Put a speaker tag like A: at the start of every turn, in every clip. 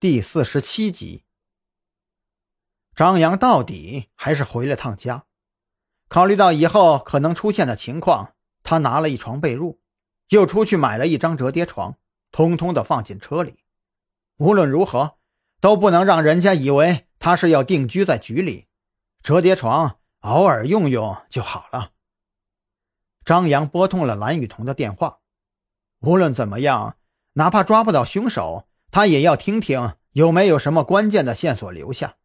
A: 第四十七集。张扬到底还是回了趟家，考虑到以后可能出现的情况，他拿了一床被褥，又出去买了一张折叠床，通通的放进车里。无论如何，都不能让人家以为他是要定居在局里，折叠床偶尔用用就好了。张扬拨通了蓝雨桐的电话，无论怎么样，哪怕抓不到凶手，他也要听听有没有什么关键的线索留下。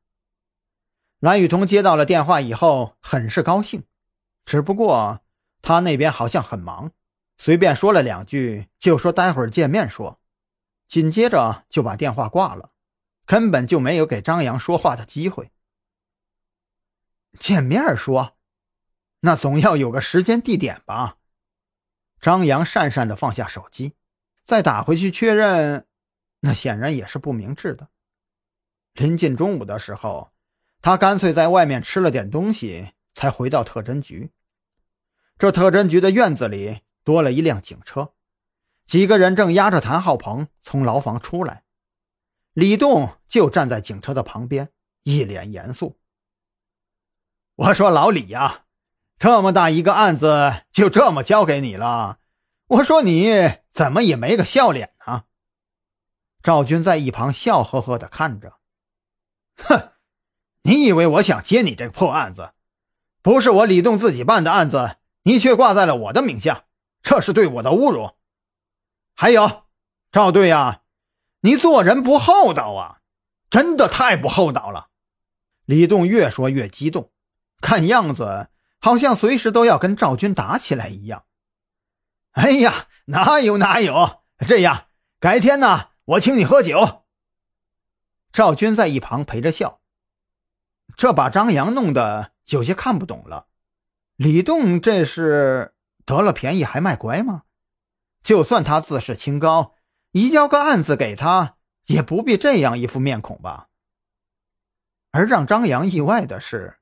A: 蓝雨桐接到了电话以后，很是高兴，只不过他那边好像很忙，随便说了两句，就说待会儿见面说，紧接着就把电话挂了，根本就没有给张扬说话的机会。见面说。那总要有个时间地点吧。张扬讪讪地放下手机，再打回去确认，那显然也是不明智的。临近中午的时候，他干脆在外面吃了点东西，才回到特侦局。这特侦局的院子里多了一辆警车，几个人正押着谭浩鹏从牢房出来。李栋就站在警车的旁边，一脸严肃。我说：“老李呀。”这么大一个案子就这么交给你了，我说你怎么也没个笑脸？赵军在一旁笑呵呵的看着，哼，你以为我想接你这个破案子？不是我李栋自己办的案子，你却挂在了我的名下，这是对我的侮辱。还有，赵队呀，你做人不厚道啊，真的太不厚道了。李栋越说越激动，看样子。好像随时都要跟赵军打起来一样。哎呀，哪有哪有！这样，改天呢，我请你喝酒。赵军在一旁陪着笑，这把张扬弄得有些看不懂了。李栋这是得了便宜还卖乖吗？就算他自视清高，移交个案子给他，也不必这样一副面孔吧。而让张扬意外的是，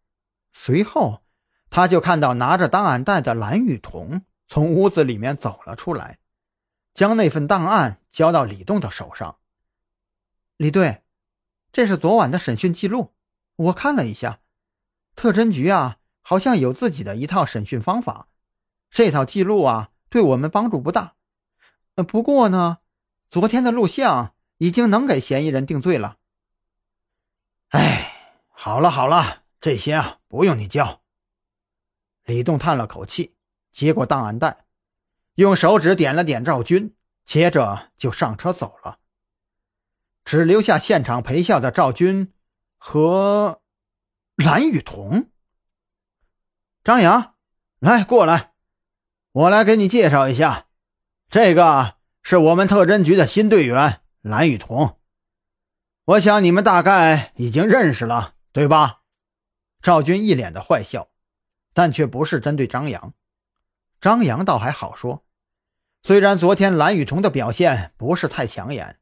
A: 随后。他就看到拿着档案袋的蓝雨桐从屋子里面走了出来，将那份档案交到李栋的手上。李队，这是昨晚的审讯记录，我看了一下，特侦局啊，好像有自己的一套审讯方法，这套记录啊，对我们帮助不大。呃，不过呢，昨天的录像已经能给嫌疑人定罪了。哎，好了好了，这些啊，不用你交。李栋叹了口气，接过档案袋，用手指点了点赵军，接着就上车走了，只留下现场陪笑的赵军和蓝雨桐。张扬，来过来，我来给你介绍一下，这个是我们特侦局的新队员蓝雨桐。我想你们大概已经认识了，对吧？赵军一脸的坏笑。但却不是针对张扬，张扬倒还好说。虽然昨天蓝雨桐的表现不是太抢眼，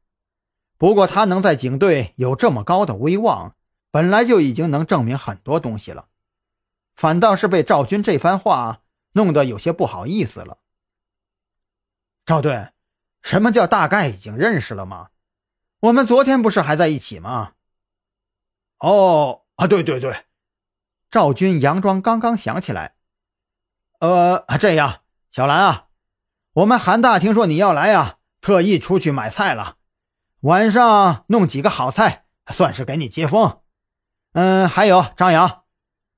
A: 不过他能在警队有这么高的威望，本来就已经能证明很多东西了。反倒是被赵军这番话弄得有些不好意思了。赵队，什么叫大概已经认识了吗？我们昨天不是还在一起吗？哦，啊，对对对。赵军佯装刚刚想起来，呃，这样，小兰啊，我们韩大听说你要来呀，特意出去买菜了，晚上弄几个好菜，算是给你接风。嗯，还有张扬，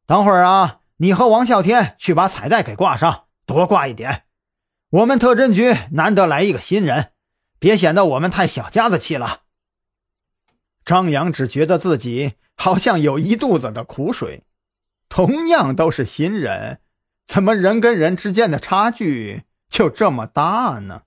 A: 等会儿啊，你和王啸天去把彩带给挂上，多挂一点。我们特侦局难得来一个新人，别显得我们太小家子气了。张扬只觉得自己好像有一肚子的苦水。同样都是新人，怎么人跟人之间的差距就这么大呢？